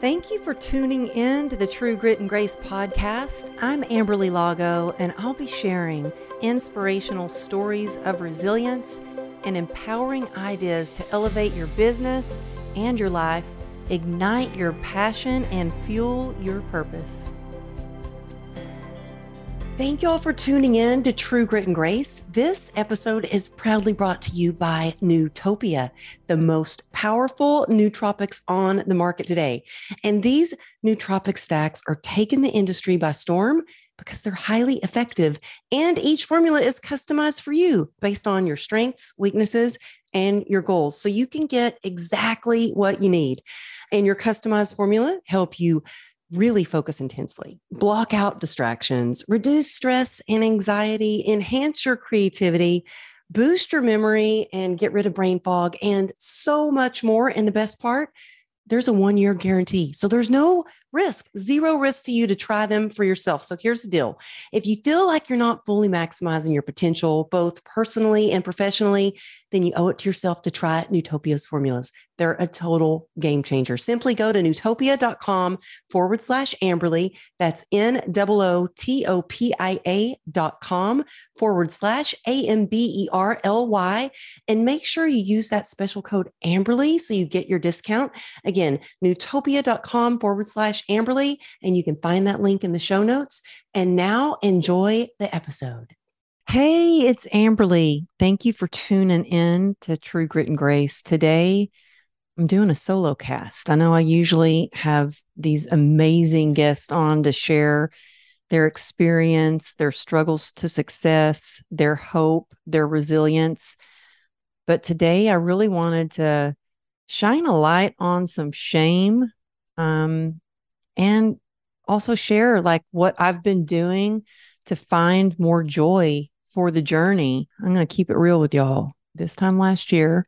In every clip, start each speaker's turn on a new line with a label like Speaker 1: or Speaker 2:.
Speaker 1: Thank you for tuning in to the True Grit and Grace podcast. I'm Amberly Lago, and I'll be sharing inspirational stories of resilience and empowering ideas to elevate your business and your life, ignite your passion, and fuel your purpose. Thank you all for tuning in to True Grit and Grace. This episode is proudly brought to you by Nootopia, the most powerful nootropics on the market today. And these nootropic stacks are taking the industry by storm because they're highly effective and each formula is customized for you based on your strengths, weaknesses, and your goals. So you can get exactly what you need. And your customized formula help you really focus intensely, block out distractions, reduce stress and anxiety, enhance your creativity, boost your memory, and get rid of brain fog, and so much more. And the best part, there's a one year guarantee. So there's no risk, zero risk to you to try them for yourself. So here's the deal if you feel like you're not fully maximizing your potential, both personally and professionally, then you owe it to yourself to try Nootopia's formulas. They're a total game changer. Simply go to nootopia.com forward slash Amberly. That's N O O T O P I A dot com forward slash A M B E R L Y. And make sure you use that special code Amberly so you get your discount. Again, nootopia.com forward slash Amberly. And you can find that link in the show notes. And now enjoy the episode. Hey, it's Amberly. Thank you for tuning in to True Grit and Grace. Today, I'm doing a solo cast. I know I usually have these amazing guests on to share their experience, their struggles to success, their hope, their resilience. But today, I really wanted to shine a light on some shame um, and also share like what I've been doing to find more joy for the journey. I'm going to keep it real with y'all. This time last year,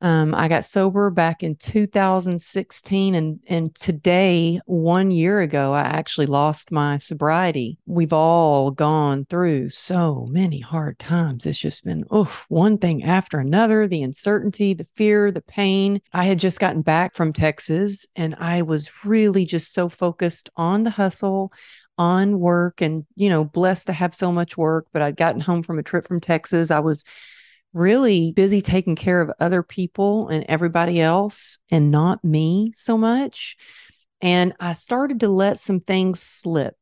Speaker 1: um, I got sober back in 2016, and and today, one year ago, I actually lost my sobriety. We've all gone through so many hard times. It's just been oof, one thing after another. The uncertainty, the fear, the pain. I had just gotten back from Texas, and I was really just so focused on the hustle, on work and, you know, blessed to have so much work. But I'd gotten home from a trip from Texas. I was really busy taking care of other people and everybody else and not me so much. And I started to let some things slip,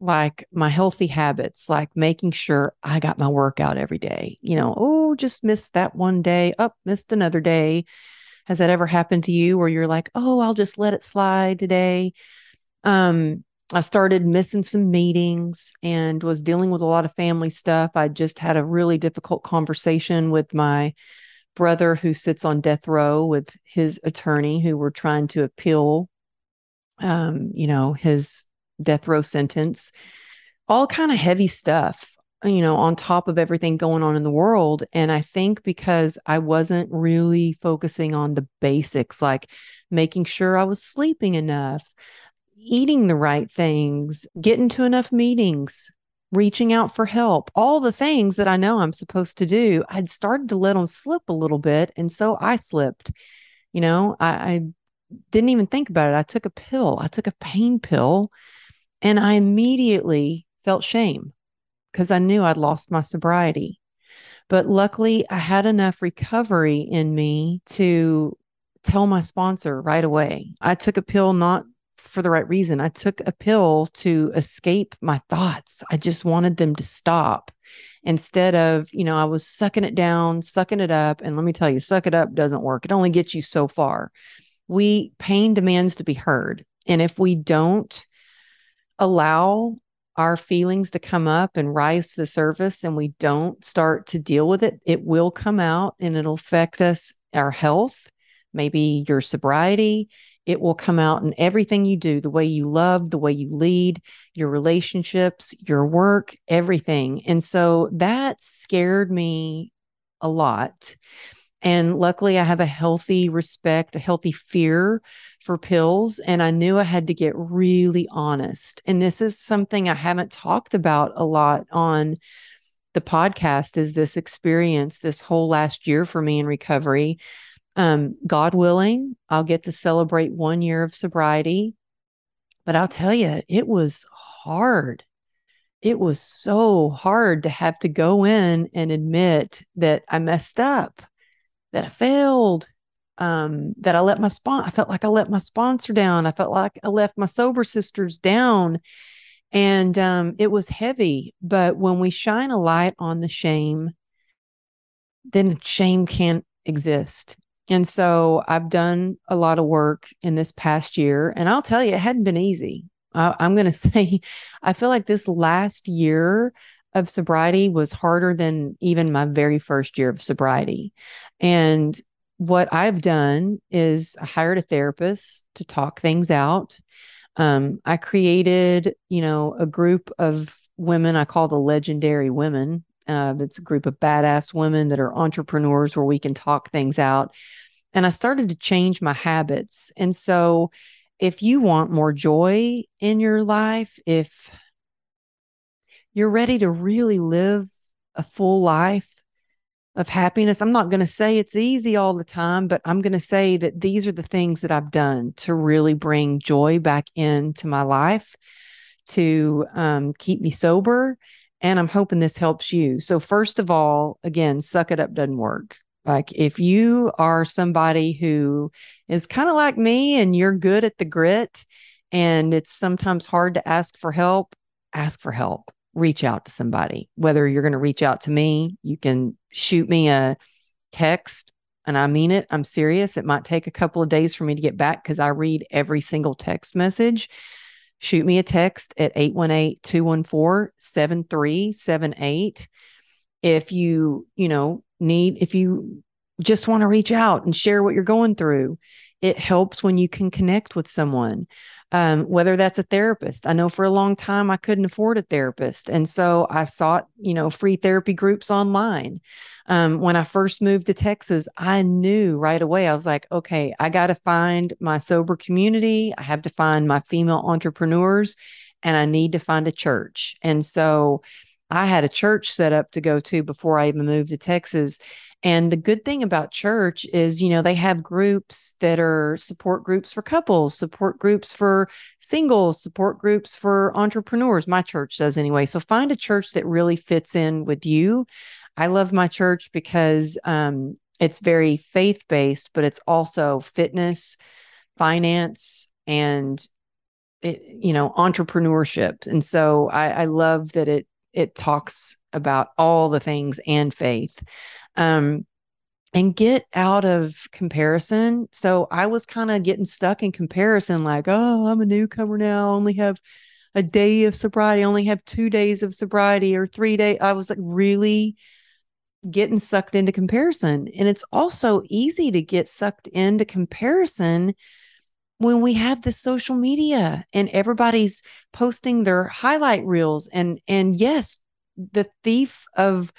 Speaker 1: like my healthy habits, like making sure I got my workout every day. You know, oh, just missed that one day, up, oh, missed another day. Has that ever happened to you where you're like, oh, I'll just let it slide today? Um, I started missing some meetings and was dealing with a lot of family stuff. I just had a really difficult conversation with my brother who sits on death row with his attorney who were trying to appeal um, you know, his death row sentence. All kind of heavy stuff, you know, on top of everything going on in the world. And I think because I wasn't really focusing on the basics, like making sure I was sleeping enough, eating the right things, getting to enough meetings, reaching out for help, all the things that I know I'm supposed to do, I'd started to let them slip a little bit. And so I slipped. You know, I, I didn't even think about it. I took a pill, I took a pain pill, and I immediately felt shame because I knew I'd lost my sobriety. But luckily, I had enough recovery in me to tell my sponsor right away. I took a pill not for the right reason. I took a pill to escape my thoughts. I just wanted them to stop instead of, you know, I was sucking it down, sucking it up. And let me tell you, suck it up doesn't work. It only gets you so far. We pain demands to be heard. And if we don't allow our feelings to come up and rise to the surface and we don't start to deal with it, it will come out and it'll affect us, our health, maybe your sobriety, it will come out in everything you do the way you love, the way you lead, your relationships, your work, everything. And so that scared me a lot. And luckily, I have a healthy respect, a healthy fear for pills. And I knew I had to get really honest. And this is something I haven't talked about a lot on the podcast is this experience this whole last year for me in recovery Um, God willing, I'll get to celebrate one year of sobriety. But I'll tell you, it was hard. It was so hard to have to go in and admit that I messed up, that I failed, um, that I let my sponsor, I felt like I let my sponsor down. I felt like I left my sober sisters down. And um, it was heavy. But when we shine a light on the shame, then shame can't exist. And so I've done a lot of work in this past year. And I'll tell you, it hadn't been easy. I, I'm going to say, I feel like this last year of sobriety was harder than even my very first year of sobriety. And what I've done is I hired a therapist to talk things out. Um, I created, you know, a group of women I call the legendary women. Uh, it's a group of badass women that are entrepreneurs where we can talk things out. And I started to change my habits. And so, if you want more joy in your life, if you're ready to really live a full life, of happiness. I'm not going to say it's easy all the time, but I'm going to say that these are the things that I've done to really bring joy back into my life, to um, keep me sober. And I'm hoping this helps you. So, first of all, again, suck it up doesn't work. Like, if you are somebody who is kind of like me and you're good at the grit, and it's sometimes hard to ask for help, ask for help reach out to somebody. Whether you're going to reach out to me, you can shoot me a text and I mean it. I'm serious. It might take a couple of days for me to get back because I read every single text message. Shoot me a text at 818 214 7378. If you, you know, need, if you just want to reach out and share what you're going through, it helps when you can connect with someone um, whether that's a therapist. I know for a long time I couldn't afford a therapist. And so I sought, you know, free therapy groups online. Um, when I first moved to Texas, I knew right away, I was like, okay, I got to find my sober community. I have to find my female entrepreneurs and I need to find a church. And so I had a church set up to go to before I even moved to Texas. And the good thing about church is, you know, they have groups that are support groups for couples, support groups for singles, support groups for entrepreneurs. My church does anyway. So find a church that really fits in with you. I love my church because um, it's very faith based, but it's also fitness, finance, and it, you know entrepreneurship. And so I, I love that it it talks about all the things and faith um, and get out of comparison. So I was kind of getting stuck in comparison, like, oh, I'm a newcomer now, I only have a day of sobriety, I only have two days of sobriety or three days. I was like really getting sucked into comparison. And it's also easy to get sucked into comparison when we have the social media and everybody's posting their highlight reels and and yes the thief of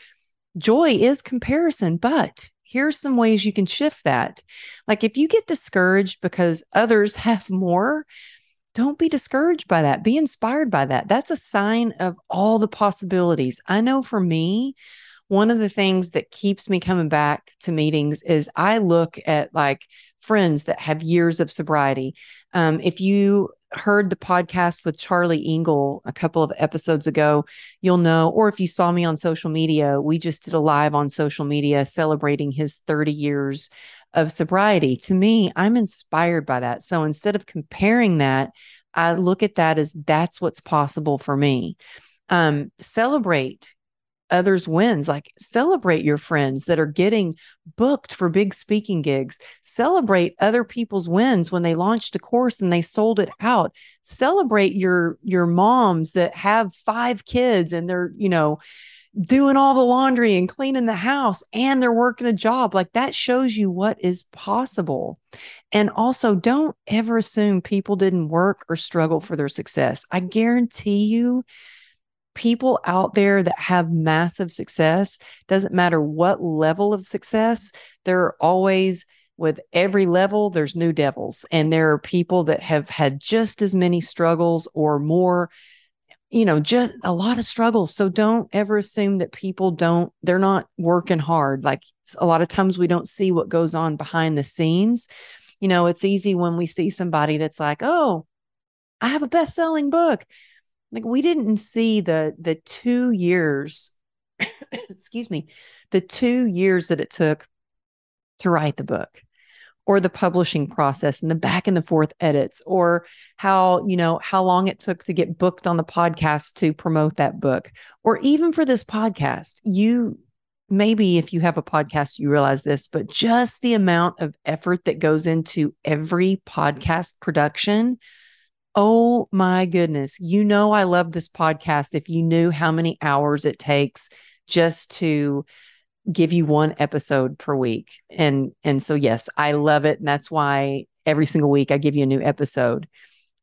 Speaker 1: joy is comparison, but here's some ways you can shift that. Like if you get discouraged because others have more, don't be discouraged by that. Be inspired by that. That's a sign of all the possibilities. I know for me, one of the things that keeps me coming back to meetings is I look at like friends that have years of sobriety. Um, if you heard the podcast with Charlie Engle a couple of episodes ago, you'll know, or if you saw me on social media, we just did a live on social media celebrating his 30 years of sobriety. To me, I'm inspired by that. So instead of comparing that, I look at that as that's what's possible for me. Um, celebrate others' wins. Like celebrate your friends that are getting booked for big speaking gigs. Celebrate other people's wins when they launched a course and they sold it out. Celebrate your your moms that have five kids and they're, you know, doing all the laundry and cleaning the house and they're working a job. Like that shows you what is possible. And also, don't ever assume people didn't work or struggle for their success. I guarantee you people out there that have massive success, doesn't matter what level of success, there are always with every level there's new devils and there are people that have had just as many struggles or more you know, just a lot of struggles. So don't ever assume that people don't, they're not working hard. Like a lot of times we don't see what goes on behind the scenes. You know, it's easy when we see somebody that's like, oh, I have a best selling book. Like we didn't see the the two years, excuse me, the two years that it took to write the book or the publishing process and the back and the forth edits or how you know how long it took to get booked on the podcast to promote that book or even for this podcast. You maybe if you have a podcast you realize this but just the amount of effort that goes into every podcast production oh my goodness you know i love this podcast if you knew how many hours it takes just to give you one episode per week. And and so yes, I love it and that's why every single week I give you a new episode.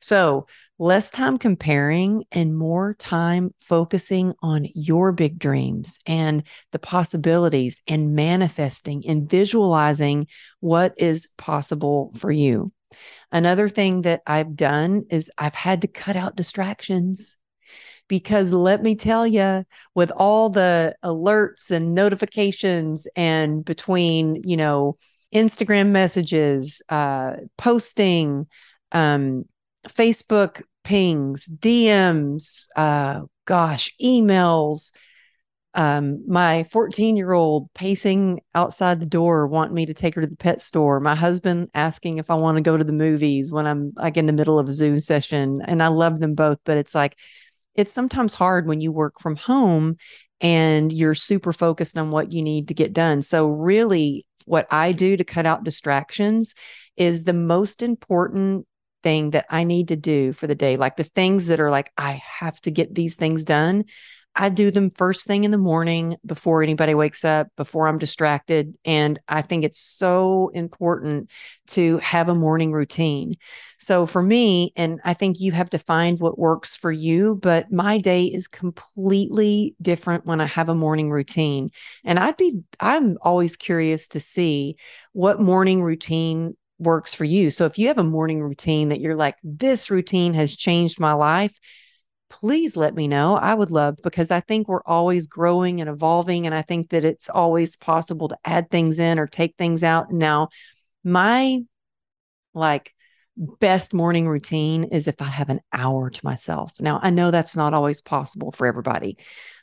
Speaker 1: So, less time comparing and more time focusing on your big dreams and the possibilities and manifesting and visualizing what is possible for you. Another thing that I've done is I've had to cut out distractions because let me tell you with all the alerts and notifications and between you know instagram messages uh posting um facebook pings dms uh gosh emails um, my 14 year old pacing outside the door wanting me to take her to the pet store my husband asking if i want to go to the movies when i'm like in the middle of a zoom session and i love them both but it's like it's sometimes hard when you work from home and you're super focused on what you need to get done. So, really, what I do to cut out distractions is the most important thing that I need to do for the day. Like the things that are like, I have to get these things done. I do them first thing in the morning before anybody wakes up, before I'm distracted. And I think it's so important to have a morning routine. So for me, and I think you have to find what works for you, but my day is completely different when I have a morning routine. And I'd be, I'm always curious to see what morning routine works for you. So if you have a morning routine that you're like, this routine has changed my life, please let me know. I would love because I think we're always growing and evolving. And I think that it's always possible to add things in or take things out. Now, my like best morning routine is if I have an hour to myself. Now, I know that's not always possible for everybody.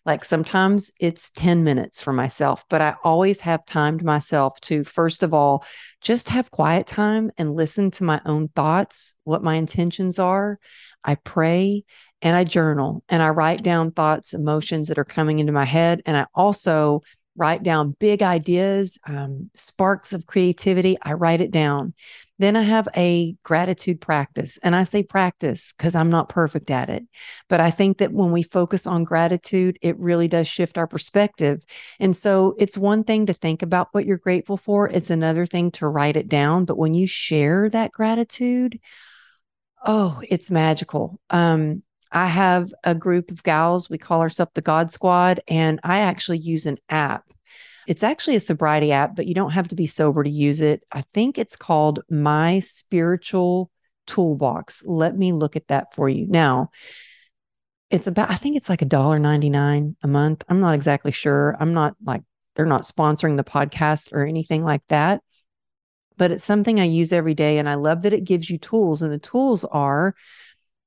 Speaker 1: Like sometimes it's 10 minutes for myself, but I always have time to myself to, first of all, just have quiet time and listen to my own thoughts, what my intentions are. I pray and I journal and I write down thoughts, emotions that are coming into my head. And I also write down big ideas, um, sparks of creativity. I write it down. Then I have a gratitude practice. And I say practice because I'm not perfect at it. But I think that when we focus on gratitude, it really does shift our perspective. And so it's one thing to think about what you're grateful for, it's another thing to write it down. But when you share that gratitude, oh, it's magical. Um, I have a group of gals. We call ourselves the God Squad, and I actually use an app. It's actually a sobriety app, but you don't have to be sober to use it. I think it's called My Spiritual Toolbox. Let me look at that for you. Now, it's about, I think it's like a dollar ninety nine a month. I'm not exactly sure. I'm not like, they're not sponsoring the podcast or anything like that, but it's something I use every day. And I love that it gives you tools. And the tools are,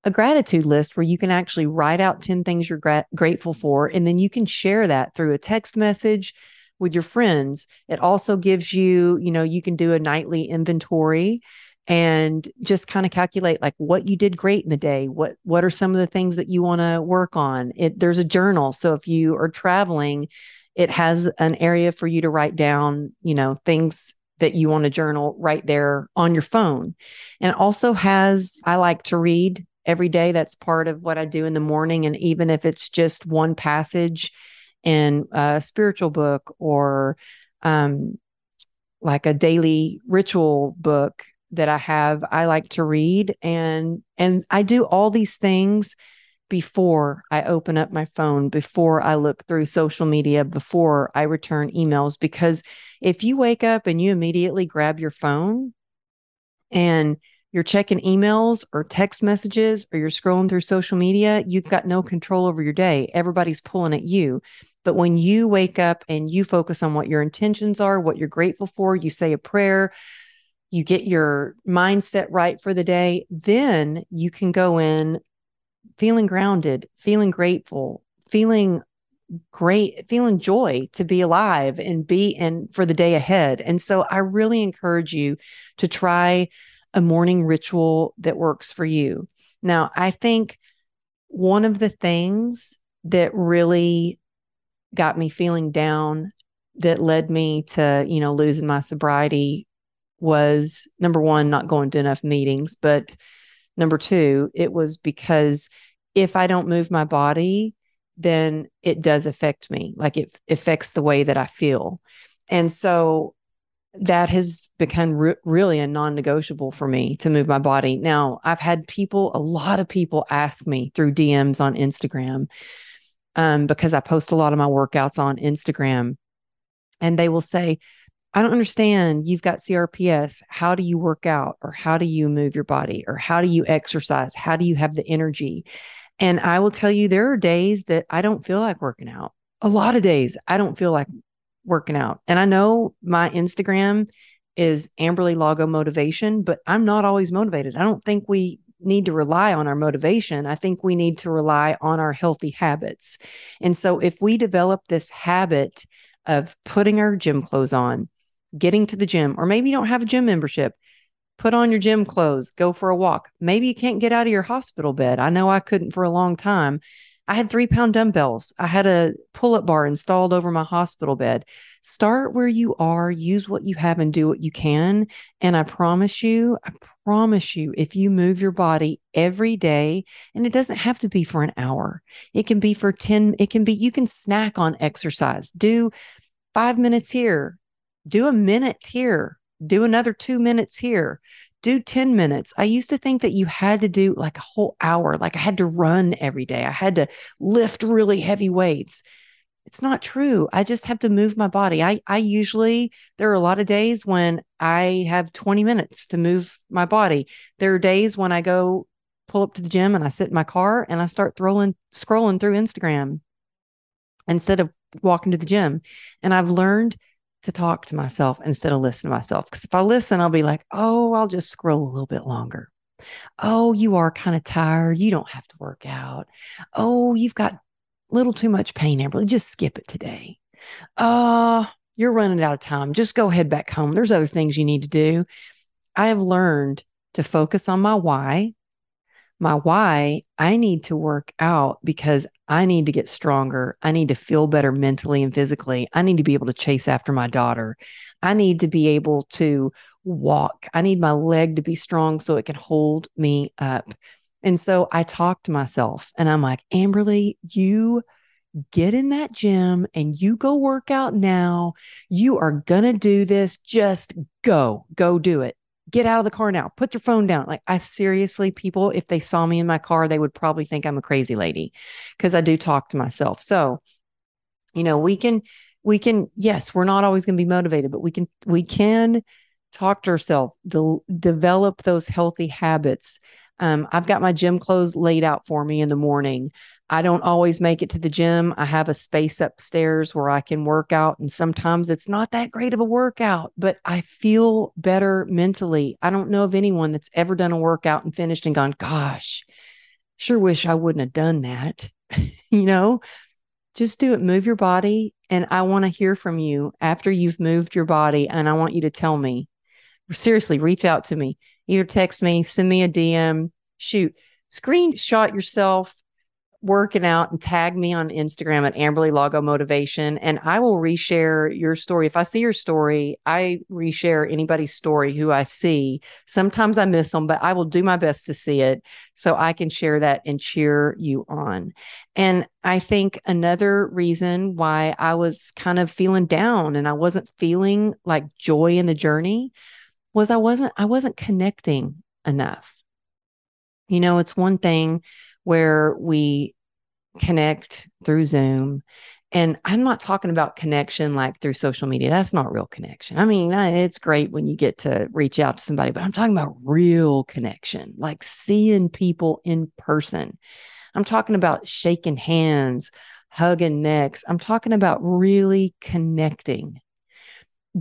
Speaker 1: a gratitude list where you can actually write out 10 things you're gra- grateful for, and then you can share that through a text message with your friends. It also gives you, you know, you can do a nightly inventory and just kind of calculate like what you did great in the day. What what are some of the things that you want to work on? It there's a journal. So if you are traveling it has an area for you to write down you know things that you want to journal right there on your phone. And also has i like to read every day. That's part of what I do in the morning. And even if it's just one passage in a spiritual book or um, like a daily ritual book that I have, I like to read. And and I do all these things before I open up my phone, before I look through social media, before I return emails. Because if you wake up and you immediately grab your phone and you're checking emails or text messages or you're scrolling through social media, you've got no mm-hmm. control over your day. Everybody's pulling at you. But when you wake up and you focus on what your intentions are, what you're grateful for, you say a prayer, you get your mindset right for the day, then you can go in feeling grounded, feeling grateful, feeling great, feeling joy to be alive and be in for the day ahead. And so I really encourage you to try a morning ritual that works for you. Now, I think one of the things that really got me feeling down that led me to, you know, losing my sobriety was number one, not going to enough meetings. But number two, it was because if I don't move my body, then it does affect me. Like it affects the way that I feel. And so that has become re- really a non negotiable for me to move my body. Now, I've had people, a lot of people ask me through DMs on Instagram um, because I post a lot of my workouts on Instagram. And they will say, I don't understand. You've got CRPS. How do you work out? Or how do you move your body? Or how do you exercise? How do you have the energy? And I will tell you, there are days that I don't feel like working out. A lot of days I don't feel like working out. And I know my Instagram is Amberly Lago Motivation, but I'm not always motivated. I don't think we need to rely on our motivation. I think we need to rely on our healthy habits. And so if we develop this habit of putting our gym clothes on, getting to the gym, or maybe you don't have a gym membership, put on your gym clothes, go for a walk. Maybe you can't get out of your hospital bed. I know I couldn't for a long time. I had three pound dumbbells. I had a pull up bar installed over my hospital bed. Start where you are, use what you have, and do what you can. And I promise you, I promise you, if you move your body every day, and it doesn't have to be for an hour, it can be for 10, it can be, you can snack on exercise. Do five minutes here, do a minute here, do another two minutes here, do 10 minutes. I used to think that you had to do like a whole hour, like I had to run every day, I had to lift really heavy weights. It's not true. I just have to move my body. I, I usually, there are a lot of days when I have 20 minutes to move my body. There are days when I go pull up to the gym and I sit in my car and I start throwing, scrolling through Instagram instead of walking to the gym. And I've learned to talk to myself instead of listen to myself. Because if I listen, I'll be like, oh, I'll just scroll a little bit longer. Oh, you are kind of tired. You don't have to work out. Oh, you've got a little too much pain, Amberly. Just skip it today. Uh, you're running out of time. Just go head back home. There's other things you need to do. I have learned to focus on my why my why, I need to work out because I need to get stronger. I need to feel better mentally and physically. I need to be able to chase after my daughter. I need to be able to walk. I need my leg to be strong so it can hold me up. And so I talk to myself and I'm like, Amberly, you get in that gym and you go work out now. You are going to do this. Just go, go do it get out of the car now, put your phone down. Like, I seriously, people, if they saw me in my car, they would probably think I'm a crazy lady because I do talk to myself. So, you know, we can, we can, yes, we're not always going to be motivated, but we can, we can talk to ourselves, de- develop those healthy habits. Um, I've got my gym clothes laid out for me in the morning. I don't always make it to the gym. I have a space upstairs where I can work out. And sometimes it's not that great of a workout, but I feel better mentally. I don't know of anyone that's ever done a workout and finished and gone, gosh, sure wish I wouldn't have done that. you know, just do it. Move your body. And I want to hear from you after you've moved your body. And I want you to tell me seriously, reach out to me, either text me, send me a DM, shoot, screenshot yourself working out and tag me on Instagram at Amberly Lago Motivation, and I will reshare your story. If I see your story, I reshare anybody's story who I see. Sometimes I miss them, but I will do my best to see it so I can share that and cheer you on. And I think another reason why I was kind of feeling down and I wasn't feeling like joy in the journey was I wasn't I wasn't connecting enough. You know, it's one thing where we connect through Zoom And I'm not talking about connection like through social media. That's not real connection. I mean, it's great when you get to reach out to somebody, but I'm talking about real connection, like seeing people in person. I'm talking about shaking hands, hugging necks. I'm talking about really connecting,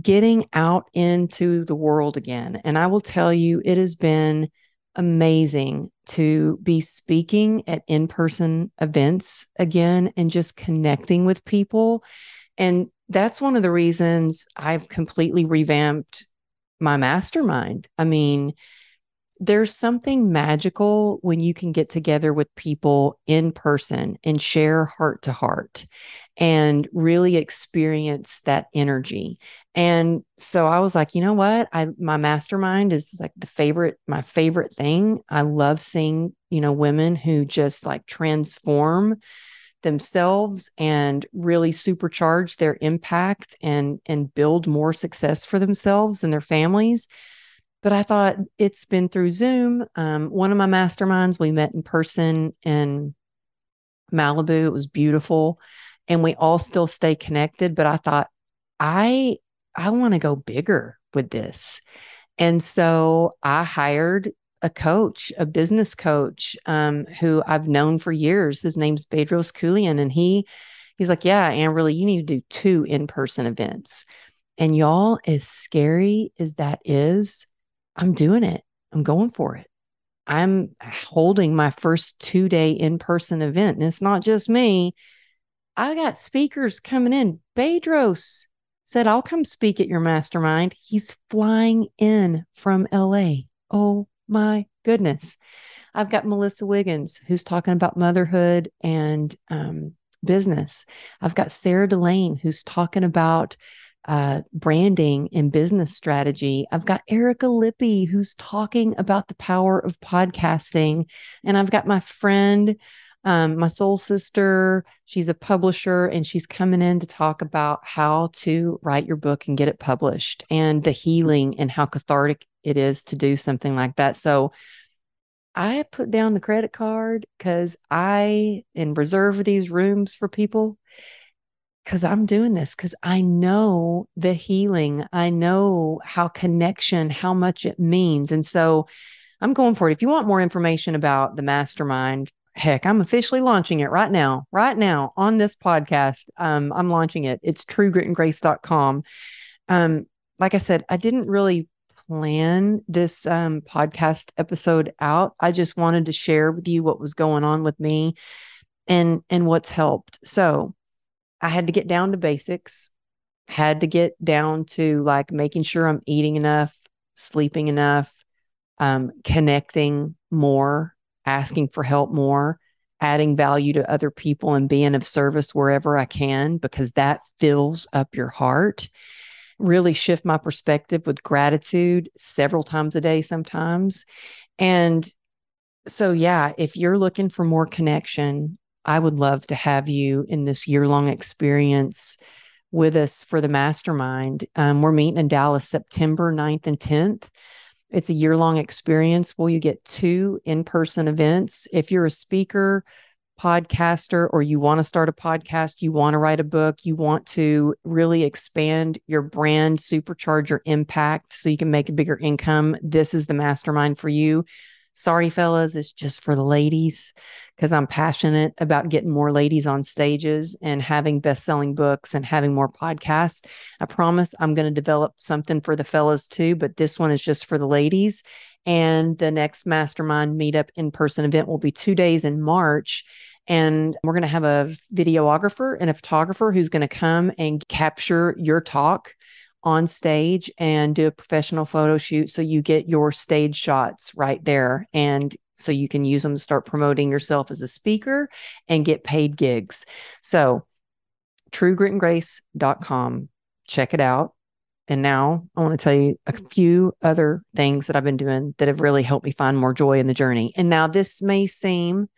Speaker 1: getting out into the world again. And I will tell you, it has been amazing to be speaking at in person events again and just connecting with people. And that's one of the reasons I've completely revamped my mastermind. I mean, there's something magical when you can get together with people in person and share heart to heart and really experience that energy. And so I was like, you know what? I my mastermind is like the favorite my favorite thing. I love seeing, you know, women who just like transform themselves and really supercharge their impact and and build more success for themselves and their families but I thought it's been through Zoom. Um, one of my masterminds, we met in person in Malibu. It was beautiful. And we all still stay connected. But I thought, I I want to go bigger with this. And so I hired a coach, a business coach, um, who I've known for years. His name's Bedros Keuilian. And he he's like, Yeah, Amberly, you need to do two in-person events. And y'all, as scary as that is, I'm doing it. I'm going for it. I'm holding my first two day in person event. And it's not just me. I got speakers coming in. Bedros said, I'll come speak at your mastermind. He's flying in from LA. Oh my goodness. I've got Melissa Wiggins, who's talking about motherhood and um, business. I've got Sarah Delane, who's talking about uh, branding and business strategy. I've got Erica Lippy, who's talking about the power of podcasting. And I've got my friend, um, my soul sister. She's a publisher and she's coming in to talk about how to write your book and get it published and the healing and how cathartic it is to do something like that. So, I put down the credit card because I and reserve these rooms for people because I'm doing this because I know the healing. I know how connection, how much it means. And so I'm going for it. If you want more information about the mastermind, heck, I'm officially launching it right now, right now on this podcast. Um, I'm launching it. It's truegritandgrace.com. Um, like I said, I didn't really plan this um, podcast episode out. I just wanted to share with you what was going on with me and and what's helped. So I had to get down to basics, had to get down to like making sure I'm eating enough, sleeping enough, um, connecting more, asking for help more, adding value to other people and being of service wherever I can, because that fills up your heart. Really shift my perspective with gratitude several times a day, sometimes. And so, yeah, if you're looking for more connection, I would love to have you in this year long experience with us for the mastermind. Um, we're meeting in Dallas September 9th and 10th. It's a year long experience. Will you get two in person events? If you're a speaker, podcaster, or you want to start a podcast, you want to write a book, you want to really expand your brand, supercharge your impact so you can make a bigger income, this is the mastermind for you. Sorry, fellas, it's just for the ladies because I'm passionate about getting more ladies on stages and having best selling books and having more podcasts. I promise I'm going to develop something for the fellas too, but this one is just for the ladies. And the next mastermind meetup in person event will be two days in March. And we're going to have a videographer and a photographer who's going to come and capture your talk on stage and do a professional photo shoot so you get your stage shots right there and so you can use them to start promoting yourself as a speaker and get paid gigs. So truegritandgrace.com check it out. And now I want to tell you a few other things that I've been doing that have really helped me find more joy in the journey. And now this may seem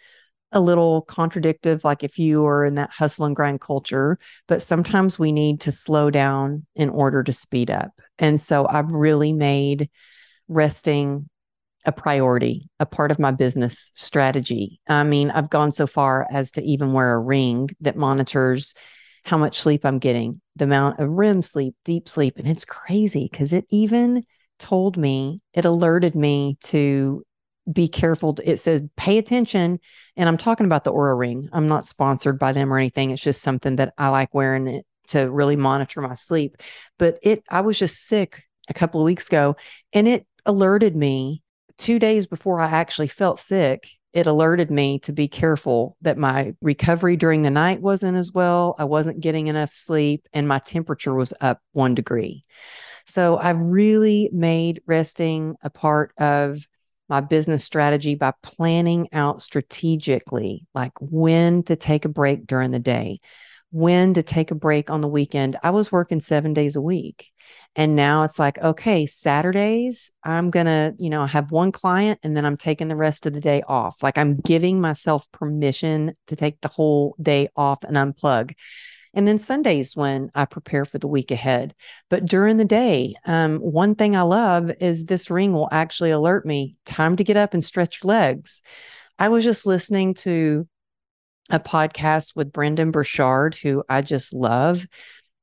Speaker 1: a little contradictive, like if you are in that hustle and grind culture, but sometimes we need to slow down in order to speed up. And so I've really made resting a priority, a part of my business strategy. I mean, I've gone so far as to even wear a ring that monitors how much sleep I'm getting, the amount of REM sleep, deep sleep. And it's crazy because it even told me, it alerted me to be careful. It says pay attention. And I'm talking about the Oura Ring. I'm not sponsored by them or anything. It's just something that I like wearing it to really monitor my sleep. But it, I was just sick a couple of weeks ago and it alerted me two days before I actually felt sick. It alerted me to be careful that my recovery during the night wasn't as well. I wasn't getting enough sleep and my temperature was up one degree. So I've really made resting a part of my business strategy by planning out strategically, like when to take a break during the day, when to take a break on the weekend. I was working seven days a week. And now it's like, okay, Saturdays, I'm going to, you know, have one client and then I'm taking the rest of the day off. Like I'm giving myself permission to take the whole day off and unplug and then Sundays when I prepare for the week ahead. But during the day, um, one thing I love is this ring will actually alert me time to get up and stretch legs. I was just listening to a podcast with Brendon Burchard, who I just love.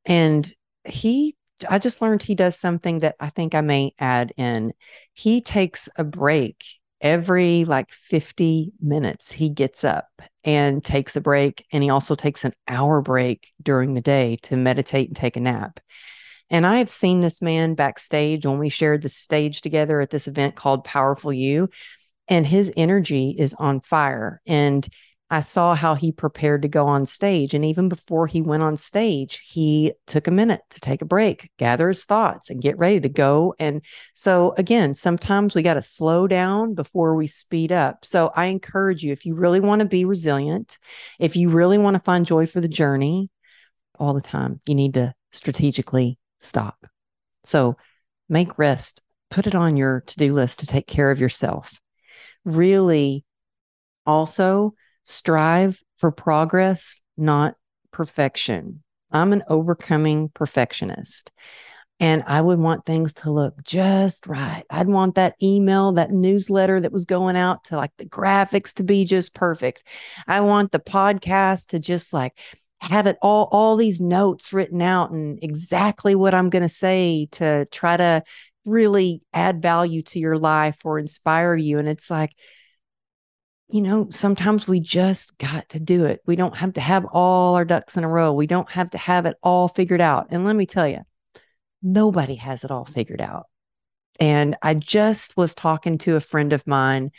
Speaker 1: And he, I just learned he does something that I think I may add in. He takes a break every like 50 minutes. He gets up and takes a break. And he also takes an hour break during the day to meditate and take a nap. And I have seen this man backstage when we shared the stage together at this event called Powerful You. And his energy is on fire. And I saw how he prepared to go on stage. And even before he went on stage, he took a minute to take a break, gather his thoughts, and get ready to go. And so, again, sometimes we got to slow down before we speed up. So, I encourage you if you really want to be resilient, if you really want to find joy for the journey all the time, you need to strategically stop. So, make rest, put it on your to do list to take care of yourself. Really, also, strive for progress, not perfection. I'm an overcoming perfectionist. And I would want things to look just right. I'd want that email, that newsletter that was going out to like the graphics to be just perfect. I want the podcast to just like have it all, all these notes written out and exactly what I'm going to say to try to really add value to your life or inspire you. And it's like, you know, sometimes we just got to do it. We don't have to have all our ducks in a row. We don't have to have it all figured out. And let me tell you, nobody has it all figured out. And I just was talking to a friend of mine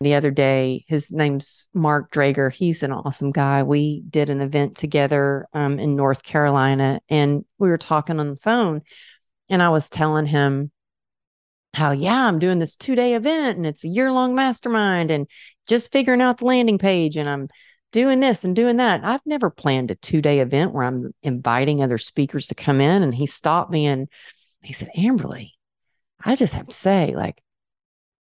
Speaker 1: the other day. His name's Mark Drager. He's an awesome guy. We did an event together um, in North Carolina and we were talking on the phone. And I was telling him, how yeah i'm doing this two day event and it's a year long mastermind and just figuring out the landing page and i'm doing this and doing that. I've never planned a two day event where i'm inviting other speakers to come in and he stopped me and he said amberly i just have to say like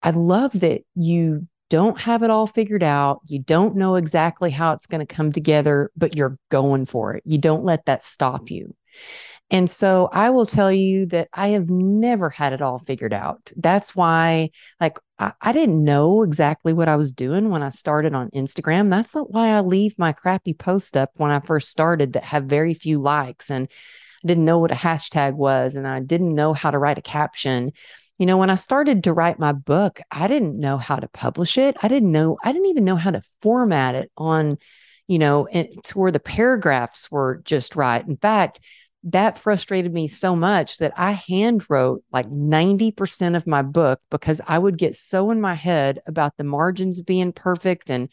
Speaker 1: i love that you don't have it all figured out. You don't know exactly how it's going to come together but you're going for it. You don't let that stop you and so I will tell you that I have never had it all figured out. That's why, like, I, I, didn't know exactly what I was doing when I started on Instagram. That's not why I leave my crappy post up when I first started that have very few likes. And I didn't know what a hashtag was, and I didn't know how to write a caption. You know, when I started to write my book, I didn't know how to publish it. I didn't know, I didn't even know how to format it on, you know, to where the paragraphs were just right. In fact, that frustrated me so much that I hand wrote like 90% of my book because I would get so in my head about the margins being perfect and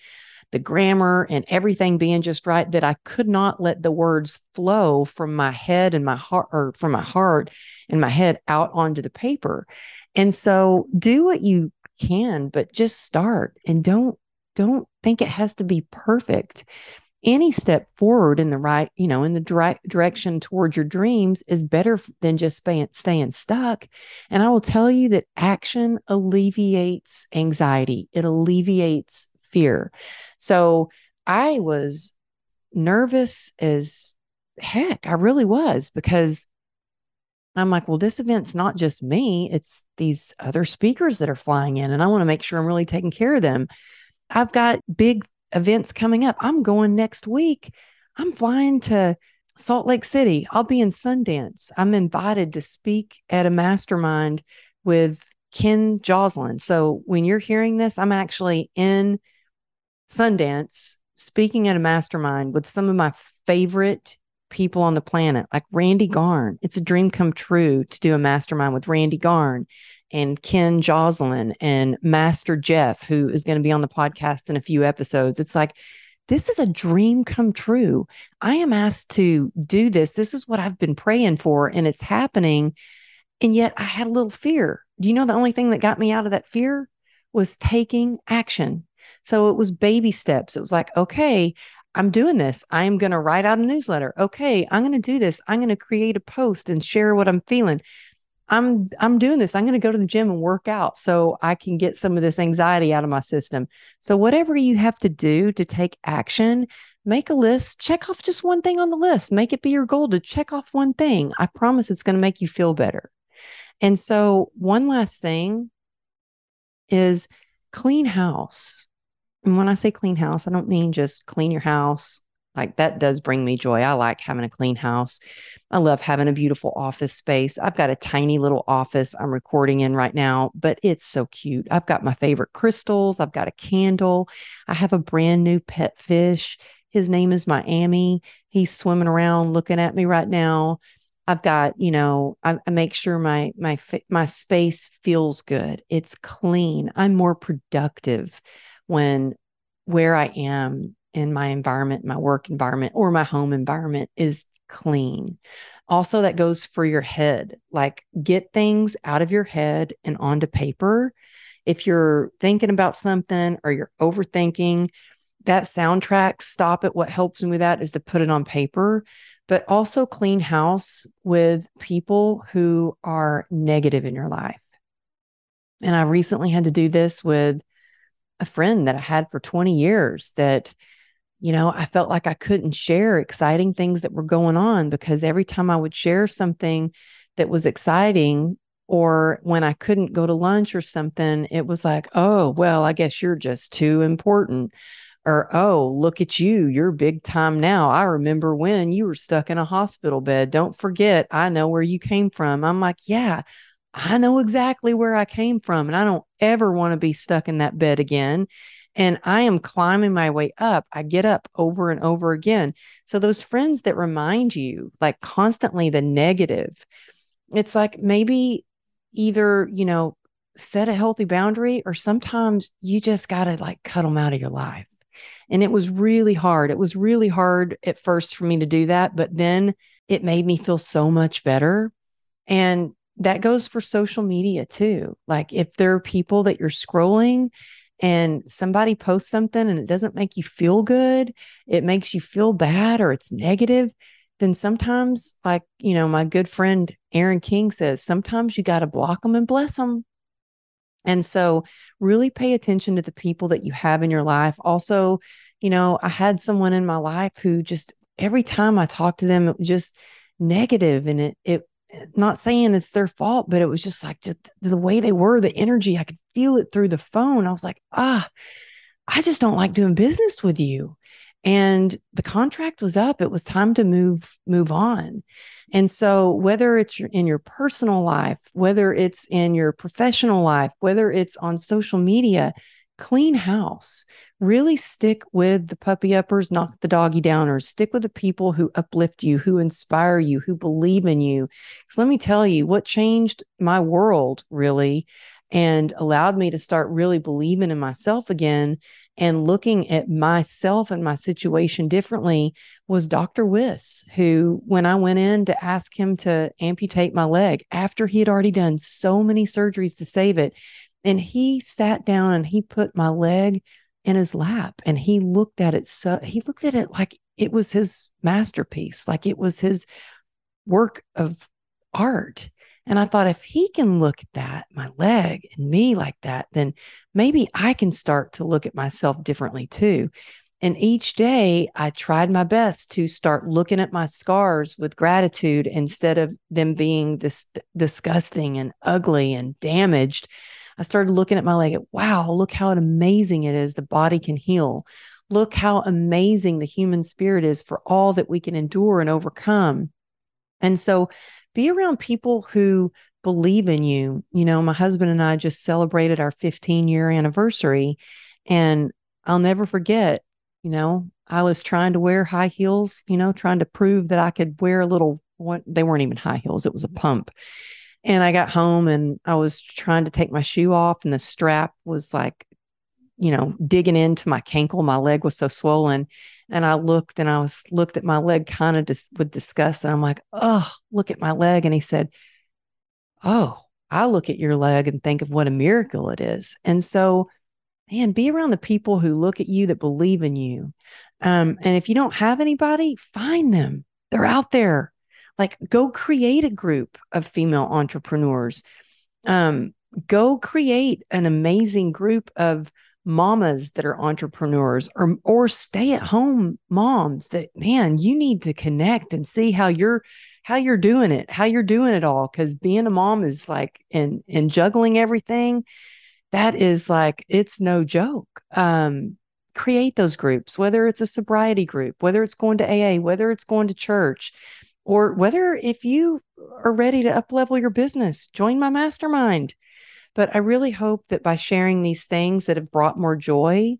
Speaker 1: the grammar and everything being just right that I could not let the words flow from my head and my heart or from my heart and my head out onto the paper. And so do what you can, but just start and don't don't think it has to be perfect any step forward in the right, you know, in the direct direction towards your dreams is better than just staying stuck. And I will tell you that action alleviates anxiety, it alleviates fear. So I was nervous as heck. I really was because I'm like, well, this event's not just me, it's these other speakers that are flying in, and I want to make sure I'm really taking care of them. I've got big events coming up. I'm going next week. I'm flying to Salt Lake City, I'll be in Sundance. I'm invited to speak at a mastermind with Ken Joslin. So when you're hearing this, I'm actually in Sundance speaking at a mastermind with some of my favorite people on the planet, like Randy Garn. It's a dream come true to do a mastermind with Randy Garn and Ken Joslin and Master Jeff, who is going to be on the podcast in a few episodes. It's like, this is a dream come true. I am asked to do this. This is what I've been praying for, and it's happening. And yet I had a little fear. Do you know the only thing that got me out of that fear was taking action? So it was baby steps. It was like, okay, I'm doing this. I'm going to write out a newsletter. Okay, I'm going to do this. I'm going to create a post and share what I'm feeling. I'm I'm doing this. I'm going to go to the gym and work out so I can get some of this anxiety out of my system. So whatever you have to do to take action, make a list, check off just one thing on the list. Make it be your goal to check off one thing. I promise it's going to make you feel better. And so one last thing is clean house. And when I say clean house, I don't mean just clean your house. Like that does bring me joy. I like having a clean house. I love having a beautiful office space. I've got a tiny little office I'm recording in right now, but it's so cute. I've got my favorite crystals. I've got a candle. I have a brand new pet fish. His name is Miami. He's swimming around looking at me right now. I've got, you know, I, I, make sure my my my space feels good. It's clean. I'm more productive when where I am in my environment, my work environment or my home environment is clean. Also, that goes for your head. Like, get things out of your head and onto paper. If you're thinking about something or you're overthinking, that soundtrack, stop it. What helps me with that is to put it on paper, but also clean house with people who are negative in your life. And I recently had to do this with a friend that I had for 20 years that you know, I felt like I couldn't share exciting things that were going on because every time I would share something that was exciting, or when I couldn't go to lunch or something, it was like, oh, well, I guess you're just too important. Or, oh, look at you. You're big time now. I remember when you were stuck in a hospital bed. Don't forget, I know where you came from. I'm like, yeah, I know exactly where I came from. And I don't ever want to be stuck in that bed again and I am climbing my way up. I get up over and over again. So those friends that remind you like constantly the negative, it's like maybe either, you know, set a healthy boundary or sometimes you just got to like cut them out of your life. And it was really hard. It was really hard at first for me to do that, but then it made me feel so much better. And that goes for social media too. Like if there are people that you're scrolling and somebody posts something and it doesn't make you feel good, it makes you feel bad or it's negative, then sometimes, like, you know, my good friend Aaron King says, sometimes you got to block them and bless them. And so, really pay attention to the people that you have in your life. Also, you know, I had someone in my life who just every time I talked to them, it was just negative and it, it, not saying it's their fault, but it was just like just the way they were, the energy. I could feel it through the phone. I was like, ah, I just don't like doing business with you. And the contract was up. It was time to move, move on. And so whether it's in your personal life, whether it's in your professional life, whether it's on social media, clean house. Really stick with the puppy uppers, knock the doggy downers. Stick with the people who uplift you, who inspire you, who believe in you. Because let me tell you, what changed my world really and allowed me to start really believing in myself again and looking at myself and my situation differently was Dr. Wiss, who, when I went in to ask him to amputate my leg after he had already done so many surgeries to save it, and he sat down and he put my leg in his lap and he looked at it so he looked at it like it was his masterpiece like it was his work of art. And i thought if he can look at that my leg and me like that then maybe i can start to look at myself differently too. And each day i tried my best to start looking at my scars with gratitude instead of them being dis- disgusting and ugly and damaged I started looking at my leg wow, look how amazing it is. The body can heal. Look how amazing the human spirit is for all that we can endure and overcome. And so be around people who believe in you. You know, my husband and I just celebrated our 15 year anniversary, and I'll never forget, you know, I was trying to wear high heels, you know, trying to prove that I could wear a little what they weren't even high heels, it was a pump. And I got home and I was trying to take my shoe off, and the strap was like, you know, digging into my cankle. My leg was so swollen. And I looked and I was looked at my leg kind of dis- with disgust. And I'm like, oh, look at my leg. And he said, oh, I look at your leg and think of what a miracle it is. And so, man, be around the people who look at you that believe in you. Um, and if you don't have anybody, find them. They're out there. Like, go create a group of female entrepreneurs. Um, go create an amazing group of mamas that are entrepreneurs or or stay at home moms that man you need to connect and see how you're how you're doing it how you're doing it all. Cuz being a mom is like and and juggling everything that is like it's no joke. Um create those groups whether it's a sobriety group whether it's going to AA whether it's going to church or whether if you are ready to uplevel your business join my mastermind but I really hope that by sharing these things that have brought more joy,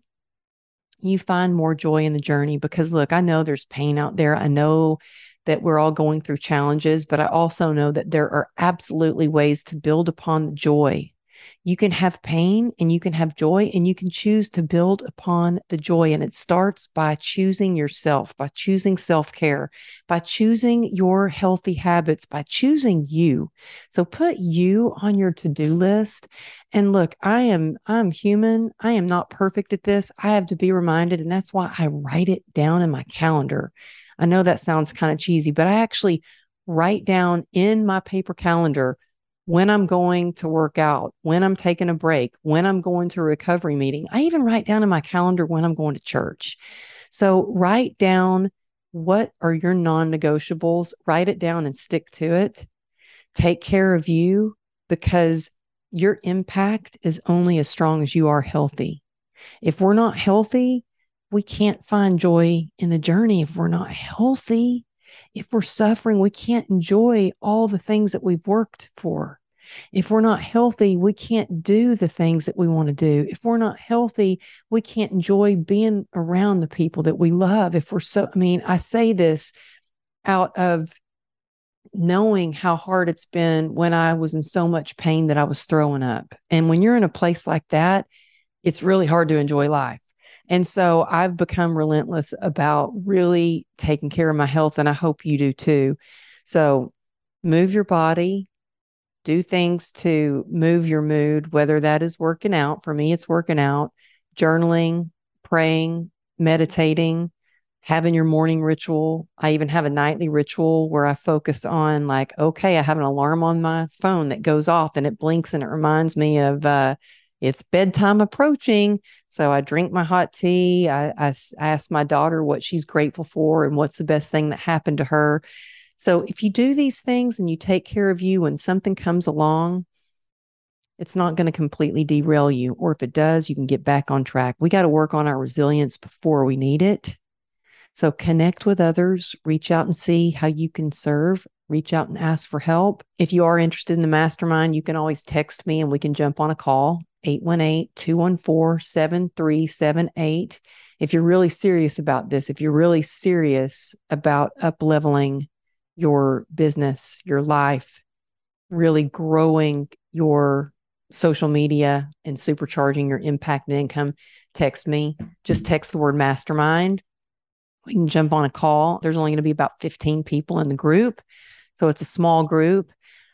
Speaker 1: you find more joy in the journey. Because look, I know there's pain out there. I know that we're all going through challenges, but I also know that there are absolutely ways to build upon the joy you can have pain and you can have joy and you can choose to build upon the joy. And it starts by choosing yourself, by choosing self care, by choosing your healthy habits, by choosing you. So put you on your to do list. And look, I am, I'm human. I am not perfect at this. I have to be reminded. And that's why I write it down in my calendar. I know that sounds kind of cheesy, but I actually write down in my paper calendar when I'm going to work out, when I'm taking a break, when I'm going to a recovery meeting. I even write down in my calendar when I'm going to church. So write down what are your non negotiables, write it down and stick to it. Take care of you because your impact is only as strong as you are healthy. If we're not healthy, we can't find joy in the journey. If we're not healthy, if we're suffering, we can't enjoy all the things that we've worked for. If we're not healthy, we can't do the things that we want to do. If we're not healthy, we can't enjoy being around the people that we love. If we're so, I mean, I say this out of knowing how hard it's been when I was in so much pain that I was throwing up. And when you're in a place like that, it's really hard to enjoy life. And so I've become relentless about really taking care of my health. And I hope you do too. So move your body, do things to move your mood, whether that is working out. For me, it's working out, journaling, praying, meditating, having your morning ritual. I even have a nightly ritual where I focus on, like, okay, I have an alarm on my phone that goes off and it blinks and it reminds me of, uh, it's bedtime approaching. So I drink my hot tea. I, I, I ask my daughter what she's grateful for and what's the best thing that happened to her. So if you do these things and you take care of you when something comes along, it's not going to completely derail you. Or if it does, you can get back on track. We got to work on our resilience before we need it. So connect with others, reach out and see how you can serve reach out and ask for help. If you are interested in the mastermind, you can always text me and we can jump on a call. 818 214 7378. If you're really serious about this, if you're really serious about up leveling your business, your life, really growing your social media and supercharging your impact and income, text me. Just text the word mastermind. We can jump on a call. There's only going to be about 15 people in the group. So it's a small group.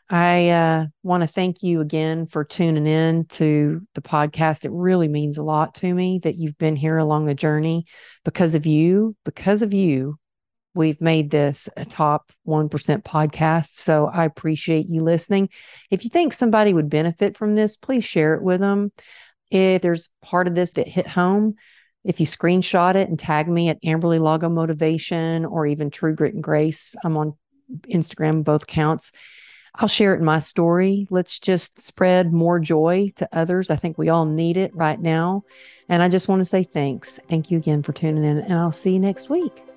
Speaker 1: I uh, want to thank you again for tuning in to the podcast. It really means a lot to me that you've been here along the journey. Because of you, because of you, we've made this a top 1% podcast. So I appreciate you listening. If you think somebody would benefit from this, please share it with them. If there's part of this that hit home, if you screenshot it and tag me at Amberly Lago Motivation or even True Grit and Grace, I'm on Instagram, both counts. I'll share it in my story. Let's just spread more joy to others. I think we all need it right now. And I just want to say thanks. Thank you again for tuning in, and I'll see you next week.